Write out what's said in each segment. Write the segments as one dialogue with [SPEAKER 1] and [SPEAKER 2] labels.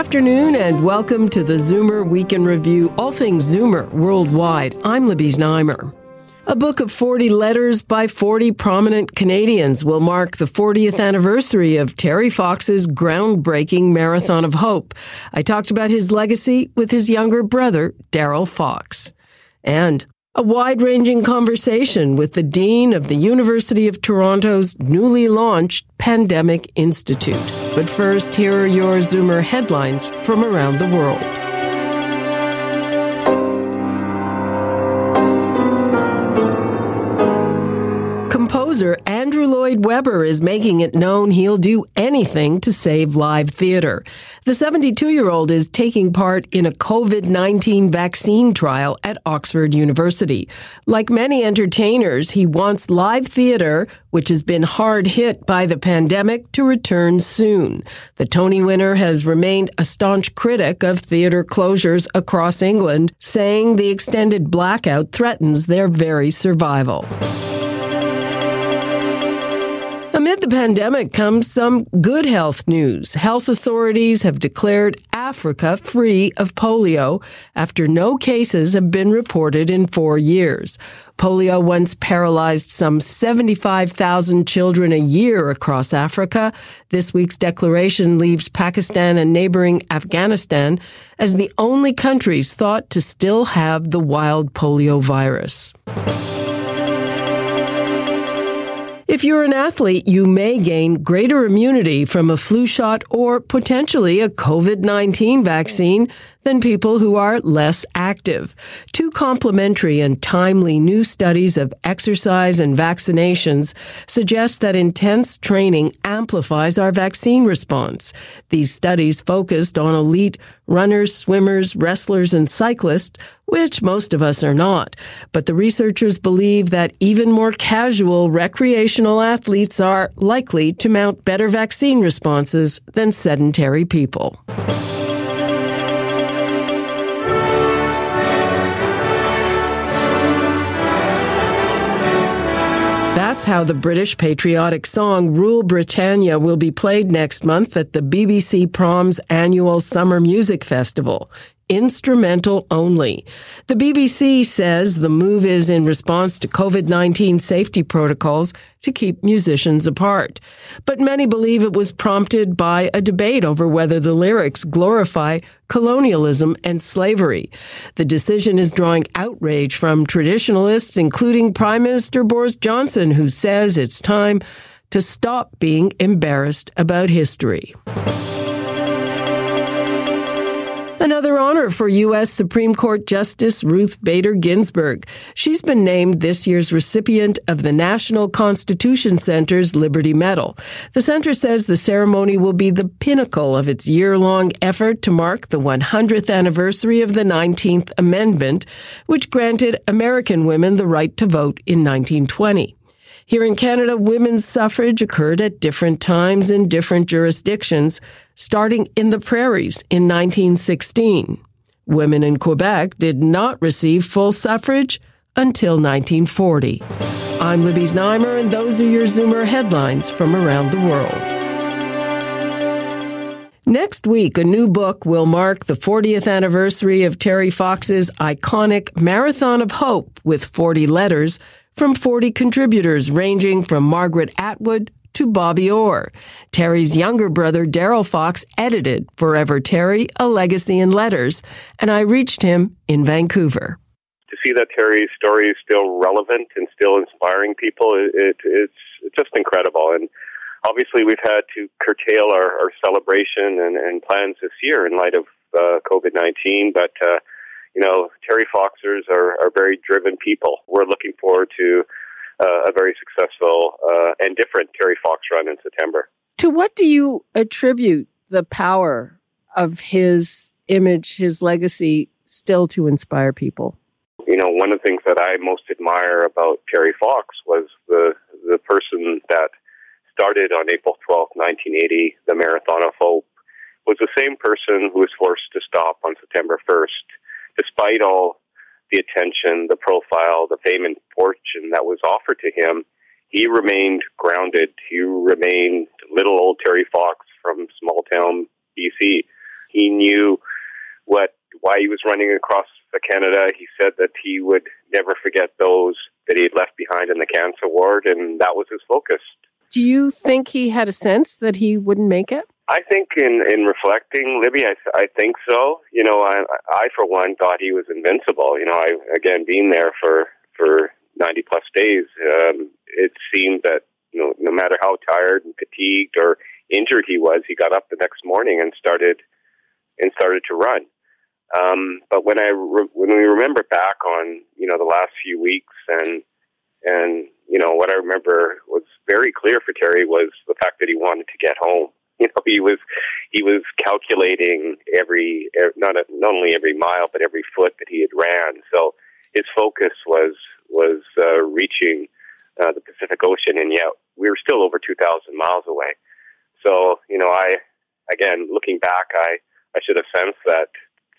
[SPEAKER 1] afternoon and welcome to the Zoomer Week in Review, all things Zoomer worldwide. I'm Libby Znaimer. A book of 40 letters by 40 prominent Canadians will mark the 40th anniversary of Terry Fox's groundbreaking Marathon of Hope. I talked about his legacy with his younger brother, Darrell Fox. And a wide ranging conversation with the Dean of the University of Toronto's newly launched Pandemic Institute. But first, here are your Zoomer headlines from around the world. Composer Andrew Lloyd Webber is making it known he'll do anything to save live theater. The 72 year old is taking part in a COVID 19 vaccine trial at Oxford University. Like many entertainers, he wants live theater, which has been hard hit by the pandemic, to return soon. The Tony winner has remained a staunch critic of theater closures across England, saying the extended blackout threatens their very survival. Amid the pandemic comes some good health news. Health authorities have declared Africa free of polio after no cases have been reported in four years. Polio once paralyzed some 75,000 children a year across Africa. This week's declaration leaves Pakistan and neighboring Afghanistan as the only countries thought to still have the wild polio virus. If you're an athlete, you may gain greater immunity from a flu shot or potentially a COVID 19 vaccine than people who are less active. Two complementary and timely new studies of exercise and vaccinations suggest that intense training amplifies our vaccine response. These studies focused on elite runners, swimmers, wrestlers, and cyclists, which most of us are not. But the researchers believe that even more casual recreational athletes are likely to mount better vaccine responses than sedentary people. That's how the British patriotic song Rule Britannia will be played next month at the BBC Proms annual Summer Music Festival instrumental only. The BBC says the move is in response to COVID 19 safety protocols to keep musicians apart. But many believe it was prompted by a debate over whether the lyrics glorify colonialism and slavery. The decision is drawing outrage from traditionalists, including Prime Minister Boris Johnson, who says it's time to stop being embarrassed about history. Another honor for U.S. Supreme Court Justice Ruth Bader Ginsburg. She's been named this year's recipient of the National Constitution Center's Liberty Medal. The center says the ceremony will be the pinnacle of its year long effort to mark the 100th anniversary of the 19th Amendment, which granted American women the right to vote in 1920. Here in Canada, women's suffrage occurred at different times in different jurisdictions, starting in the prairies in 1916. Women in Quebec did not receive full suffrage until 1940. I'm Libby Znaimer, and those are your Zoomer headlines from around the world. Next week, a new book will mark the 40th anniversary of Terry Fox's iconic Marathon of Hope with 40 letters from 40 contributors ranging from Margaret Atwood to Bobby Orr. Terry's younger brother, Darrell Fox, edited Forever Terry, A Legacy in Letters, and I reached him in Vancouver.
[SPEAKER 2] To see that Terry's story is still relevant and still inspiring people, it, it, it's, it's just incredible. And obviously, we've had to curtail our, our celebration and, and plans this year in light of uh, COVID 19, but uh, you know, Terry Foxers are, are very driven people. We're looking forward to uh, a very successful uh, and different Terry Fox run in September.
[SPEAKER 1] To what do you attribute the power of his image, his legacy, still to inspire people?
[SPEAKER 2] You know, one of the things that I most admire about Terry Fox was the the person that started on April 12, 1980, the Marathon of Hope, was the same person who was forced to stop on September 1st, despite all the attention, the profile, the fame and fortune that was offered to him. He remained grounded. He remained little old Terry Fox from small town BC. He knew what why he was running across Canada. He said that he would never forget those that he had left behind in the cancer ward, and that was his focus.
[SPEAKER 1] Do you think he had a sense that he wouldn't make it?
[SPEAKER 2] I think in in reflecting, Libby, I, I think so. You know, I I for one thought he was invincible. You know, I again being there for for ninety plus days, um, it seemed that you know no matter how tired and fatigued or injured he was, he got up the next morning and started and started to run. Um, but when I re- when we remember back on you know the last few weeks and and you know what I remember was very clear for Terry was the fact that he wanted to get home. You know he was he was calculating every not not only every mile but every foot that he had ran. So his focus was was uh, reaching uh, the Pacific Ocean, and yet we were still over two thousand miles away. So you know I again looking back I I should have sensed that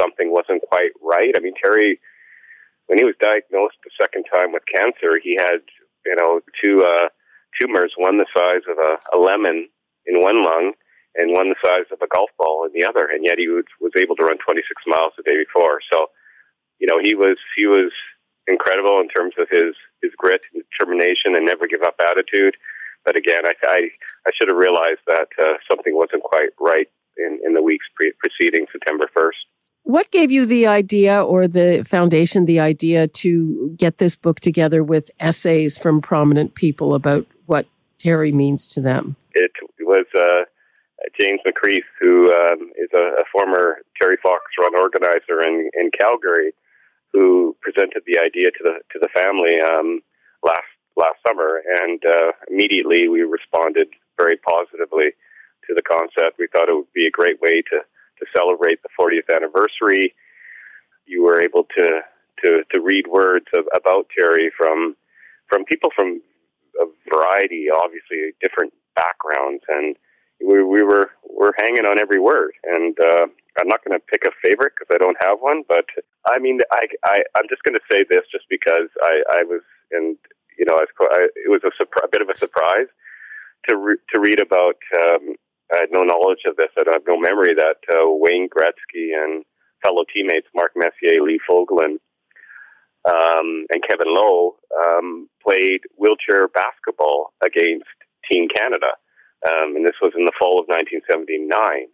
[SPEAKER 2] something wasn't quite right. I mean, Terry, when he was diagnosed the second time with cancer, he had you know two uh, tumors, one the size of a, a lemon in one lung, and one the size of a golf ball in the other. And yet he was, was able to run 26 miles the day before. So, you know, he was he was incredible in terms of his his grit and determination and never give up attitude. But again, I I, I should have realized that uh, something wasn't quite right in, in the weeks pre- preceding September 1st.
[SPEAKER 1] What gave you the idea or the foundation the idea to get this book together with essays from prominent people about what Terry means to them?
[SPEAKER 2] It was uh, James McCreath, who um, is a, a, former Terry Fox run organizer in, in Calgary, who presented the idea to the to the family um, last last summer, and uh, immediately we responded very positively to the concept. We thought it would be a great way to to celebrate the 40th anniversary. You were able to to, to read words of, about Terry from from people from a variety, obviously different backgrounds, and we, we were we're hanging on every word. And uh, I'm not going to pick a favorite because I don't have one, but I mean, I, I I'm just going to say this just because I I was and you know I was, I, it was a, surpri- a bit of a surprise to re- to read about um, I had no knowledge of this. I don't have no memory that uh, Wayne Gretzky and fellow teammates Mark Messier, Lee Fogolin, um, and Kevin Lowe um, played wheelchair basketball against Team Canada. Um, and this was in the fall of 1979.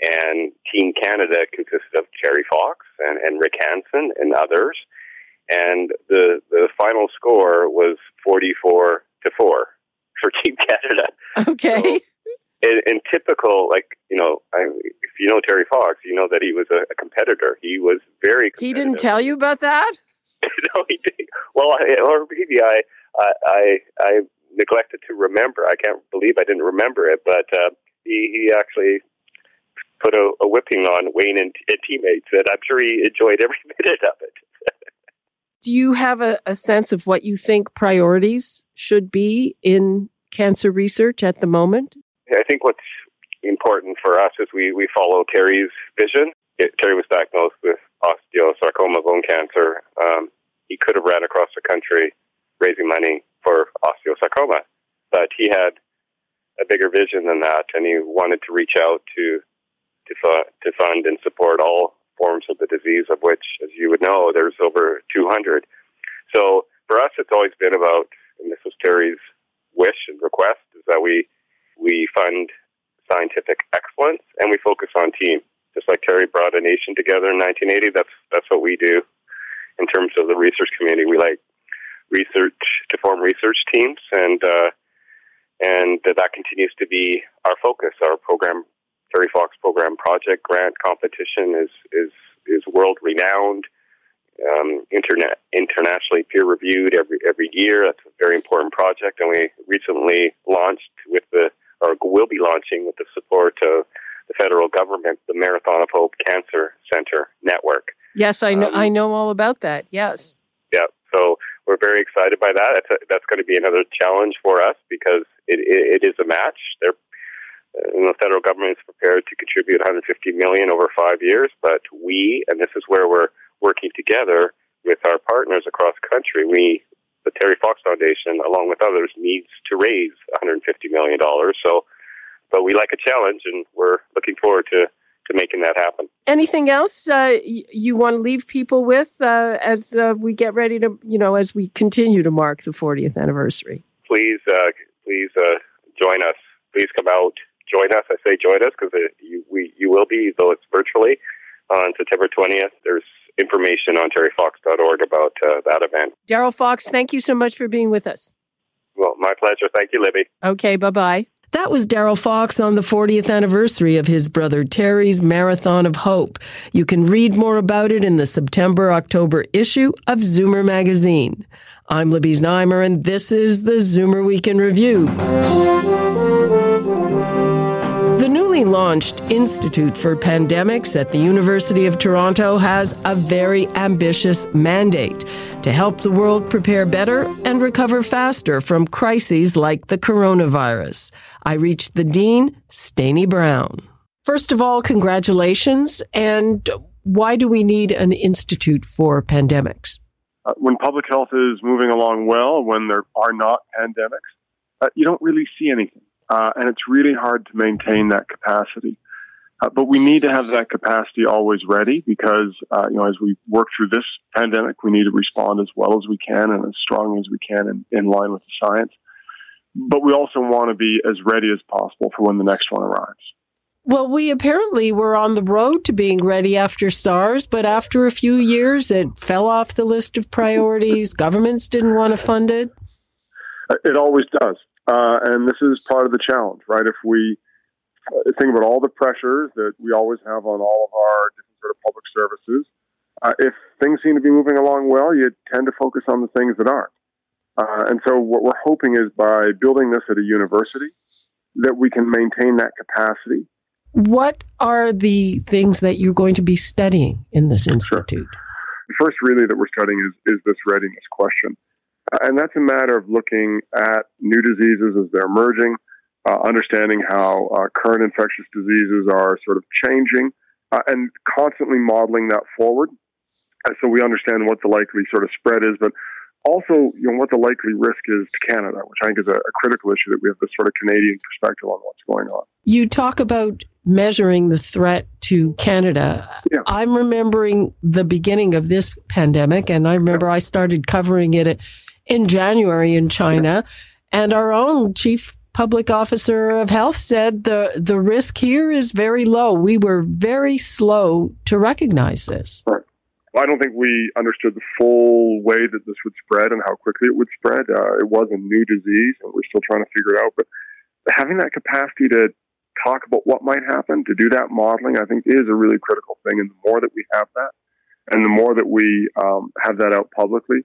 [SPEAKER 2] And Team Canada consisted of Terry Fox and, and Rick Hansen and others. And the, the final score was 44 to 4 for Team Canada.
[SPEAKER 1] Okay.
[SPEAKER 2] So, in, in typical, like you know, I, if you know Terry Fox, you know that he was a, a competitor. He was very.
[SPEAKER 1] He didn't tell you about that.
[SPEAKER 2] no, he didn't. Well, I, or maybe I, I, I neglected to remember. I can't believe I didn't remember it, but uh, he, he actually put a, a whipping on Wayne and, and teammates, and I'm sure he enjoyed every minute of it.
[SPEAKER 1] Do you have a, a sense of what you think priorities should be in cancer research at the moment?
[SPEAKER 2] I think what's important for us is we, we follow Terry's vision. It, Terry was diagnosed with osteosarcoma bone cancer. Um, he could have ran across the country raising money for osteosarcoma, but he had a bigger vision than that, and he wanted to reach out to to, to fund and support all forms of the disease, of which, as you would know, there's over 200. So for us, it's always been about, and this was Terry's wish and request, is that we we fund scientific excellence and we focus on team. Just like Terry brought a nation together in 1980, that's that's what we do in terms of the research community. We like research to form research teams, and uh, and that continues to be our focus. Our program, Terry Fox Program Project Grant Competition, is is is world renowned, um, internet internationally peer reviewed every every year. That's a very important project, and we recently launched with the or will be launching with the support of the federal government, the Marathon of Hope Cancer Center Network.
[SPEAKER 1] Yes, I know. Um, I know all about that. Yes.
[SPEAKER 2] Yeah. So we're very excited by that. A, that's going to be another challenge for us because it, it, it is a match. They're, the federal government is prepared to contribute 150 million over five years, but we, and this is where we're working together with our partners across the country, we, the Terry Fox Foundation, along with others, needs to raise 150 million dollars. So, but we like a challenge, and we're looking forward to to making that happen.
[SPEAKER 1] Anything else uh, you want to leave people with uh, as uh, we get ready to, you know, as we continue to mark the 40th anniversary?
[SPEAKER 2] Please, uh, please uh, join us. Please come out, join us. I say join us because you we you will be, though it's virtually, on September 20th. There's information on terryfox.org about uh, that event.
[SPEAKER 1] Darrell Fox, thank you so much for being with us.
[SPEAKER 2] Well, my pleasure. Thank you, Libby.
[SPEAKER 1] Okay, bye bye. That was Darrell Fox on the 40th anniversary of his brother Terry's Marathon of Hope. You can read more about it in the September October issue of Zoomer magazine. I'm Libby Znaimer, and this is the Zoomer Week in Review. Launched Institute for Pandemics at the University of Toronto has a very ambitious mandate to help the world prepare better and recover faster from crises like the coronavirus. I reached the Dean, Steini Brown. First of all, congratulations. And why do we need an Institute for Pandemics?
[SPEAKER 3] Uh, when public health is moving along well, when there are not pandemics, uh, you don't really see anything uh, and it's really hard to maintain that capacity. Uh, but we need to have that capacity always ready because, uh, you know, as we work through this pandemic, we need to respond as well as we can and as strong as we can in, in line with the science. But we also want to be as ready as possible for when the next one arrives.
[SPEAKER 1] Well, we apparently were on the road to being ready after SARS, but after a few years, it fell off the list of priorities. Governments didn't want to fund it.
[SPEAKER 3] It always does. Uh, and this is part of the challenge, right? If we think about all the pressures that we always have on all of our different sort of public services, uh, if things seem to be moving along well, you tend to focus on the things that aren't. Uh, and so what we're hoping is by building this at a university, that we can maintain that capacity.
[SPEAKER 1] What are the things that you're going to be studying in this institute? Sure.
[SPEAKER 3] The first, really, that we're studying is, is this readiness question. And that's a matter of looking at new diseases as they're emerging, uh, understanding how uh, current infectious diseases are sort of changing, uh, and constantly modeling that forward. So we understand what the likely sort of spread is, but also you know what the likely risk is to Canada, which I think is a, a critical issue that we have this sort of Canadian perspective on what's going on.
[SPEAKER 1] You talk about measuring the threat to Canada. Yeah. I'm remembering the beginning of this pandemic, and I remember yeah. I started covering it in January in China. And our own chief public officer of health said the, the risk here is very low. We were very slow to recognize this.
[SPEAKER 3] Right. Well, I don't think we understood the full way that this would spread and how quickly it would spread. Uh, it was a new disease, and we're still trying to figure it out. But having that capacity to talk about what might happen, to do that modeling, I think is a really critical thing. And the more that we have that, and the more that we um, have that out publicly,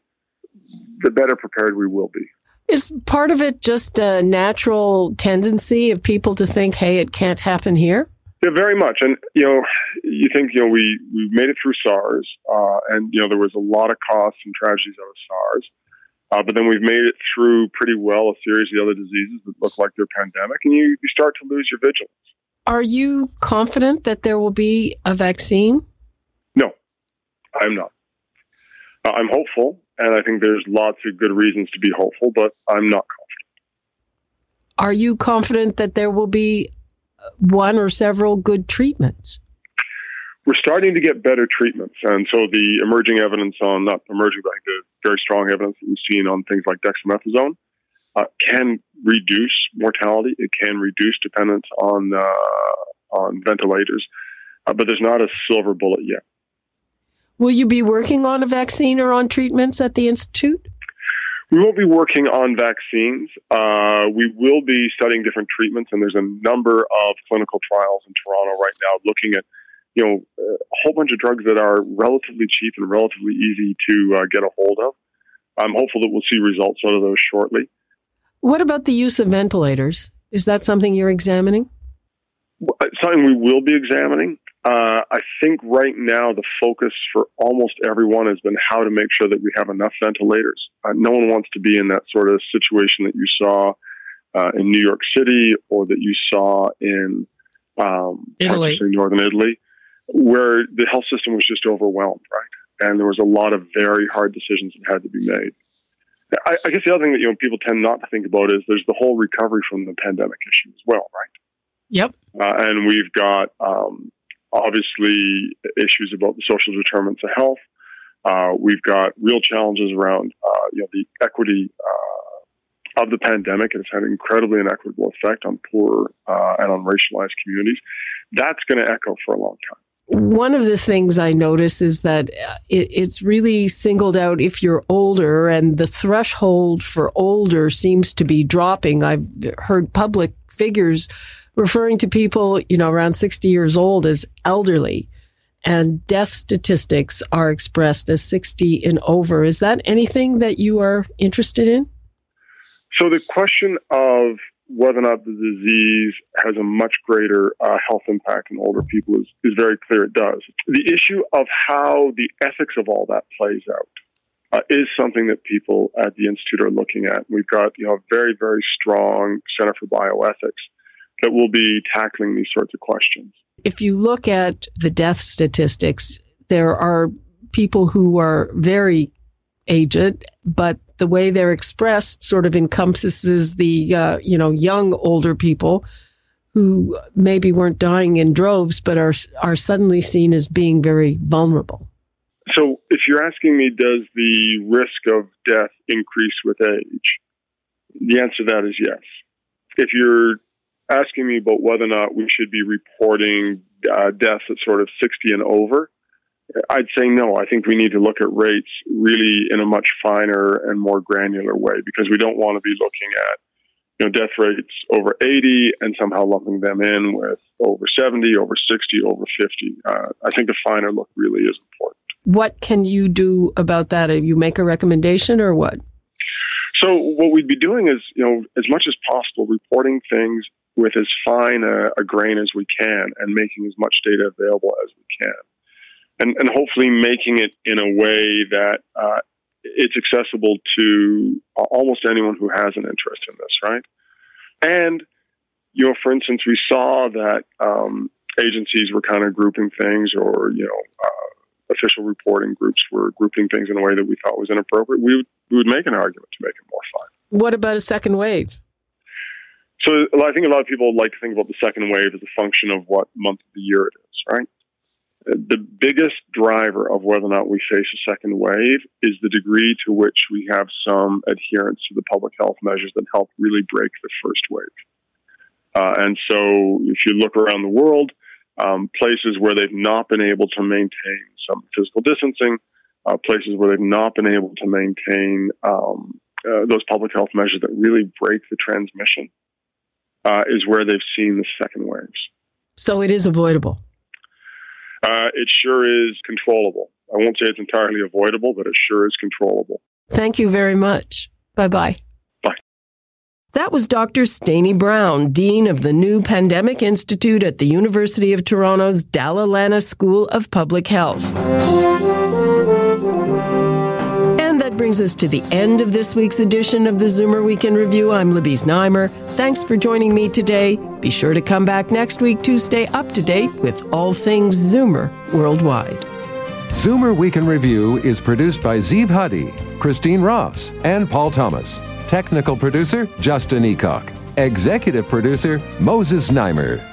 [SPEAKER 3] the better prepared we will be.
[SPEAKER 1] Is part of it just a natural tendency of people to think, hey, it can't happen here?
[SPEAKER 3] Yeah, very much. And, you know, you think, you know, we, we made it through SARS, uh, and, you know, there was a lot of costs and tragedies out of SARS. Uh, but then we've made it through pretty well a series of other diseases that look like they're pandemic, and you, you start to lose your vigilance.
[SPEAKER 1] Are you confident that there will be a vaccine?
[SPEAKER 3] No, I'm not. Uh, I'm hopeful and I think there's lots of good reasons to be hopeful, but I'm not confident.
[SPEAKER 1] Are you confident that there will be one or several good treatments?
[SPEAKER 3] We're starting to get better treatments, and so the emerging evidence on not emerging, but the very strong evidence that we've seen on things like dexamethasone uh, can reduce mortality. It can reduce dependence on uh, on ventilators, uh, but there's not a silver bullet yet.
[SPEAKER 1] Will you be working on a vaccine or on treatments at the Institute?
[SPEAKER 3] We won't be working on vaccines. Uh, we will be studying different treatments, and there's a number of clinical trials in Toronto right now looking at, you know, a whole bunch of drugs that are relatively cheap and relatively easy to uh, get a hold of. I'm hopeful that we'll see results out of those shortly.
[SPEAKER 1] What about the use of ventilators? Is that something you're examining?
[SPEAKER 3] something we will be examining. Uh, I think right now the focus for almost everyone has been how to make sure that we have enough ventilators. Uh, no one wants to be in that sort of situation that you saw uh, in New York City or that you saw in um,
[SPEAKER 1] Italy,
[SPEAKER 3] northern Italy, where the health system was just overwhelmed, right? And there was a lot of very hard decisions that had to be made. I, I guess the other thing that you know people tend not to think about is there's the whole recovery from the pandemic issue as well, right?
[SPEAKER 1] Yep.
[SPEAKER 3] Uh, and we've got um, obviously issues about the social determinants of health. Uh, we've got real challenges around uh, you know the equity uh, of the pandemic. It's had an incredibly inequitable effect on poor uh, and on racialized communities. That's going to echo for a long time
[SPEAKER 1] one of the things I notice is that uh, it's really singled out if you're older, and the threshold for older seems to be dropping. I've heard public figures referring to people, you know, around 60 years old as elderly, and death statistics are expressed as 60 and over. Is that anything that you are interested in?
[SPEAKER 3] So the question of whether or not the disease has a much greater uh, health impact in older people is, is very clear it does. The issue of how the ethics of all that plays out uh, is something that people at the Institute are looking at. We've got you know, a very, very strong Center for Bioethics that will be tackling these sorts of questions.
[SPEAKER 1] If you look at the death statistics, there are people who are very aged, but the way they're expressed sort of encompasses the, uh, you know, young older people who maybe weren't dying in droves, but are, are suddenly seen as being very vulnerable.
[SPEAKER 3] So if you're asking me, does the risk of death increase with age? The answer to that is yes. If you're asking me about whether or not we should be reporting uh, deaths at sort of 60 and over, I'd say no. I think we need to look at rates really in a much finer and more granular way because we don't want to be looking at you know death rates over 80 and somehow lumping them in with over 70, over 60, over 50. Uh, I think a finer look really is important.
[SPEAKER 1] What can you do about that? You make a recommendation or what?
[SPEAKER 3] So what we'd be doing is, you know, as much as possible, reporting things with as fine a, a grain as we can and making as much data available as we can and, and hopefully making it in a way that uh, it's accessible to almost anyone who has an interest in this, right? And, you know, for instance, we saw that um, agencies were kind of grouping things or, you know, uh, official reporting groups were grouping things in a way that we thought was inappropriate. We would, we would make an argument to make it more fun.
[SPEAKER 1] What about a second wave?
[SPEAKER 3] So I think a lot of people like to think about the second wave as a function of what month of the year it is, right? The biggest driver of whether or not we face a second wave is the degree to which we have some adherence to the public health measures that help really break the first wave. Uh, and so, if you look around the world, um, places where they've not been able to maintain some physical distancing, uh, places where they've not been able to maintain um, uh, those public health measures that really break the transmission, uh, is where they've seen the second waves.
[SPEAKER 1] So it is avoidable.
[SPEAKER 3] Uh, it sure is controllable. I won't say it's entirely avoidable, but it sure is controllable.
[SPEAKER 1] Thank you very much. Bye bye.
[SPEAKER 3] Bye.
[SPEAKER 1] That was Dr. Steini Brown, Dean of the New Pandemic Institute at the University of Toronto's Dalla Lana School of Public Health brings us to the end of this week's edition of the Zoomer Week in Review. I'm Libby Znaimer. Thanks for joining me today. Be sure to come back next week to stay up to date with all things Zoomer worldwide.
[SPEAKER 4] Zoomer Week in Review is produced by Zeev Huddy, Christine Ross, and Paul Thomas. Technical producer, Justin Eacock. Executive producer, Moses Znaimer.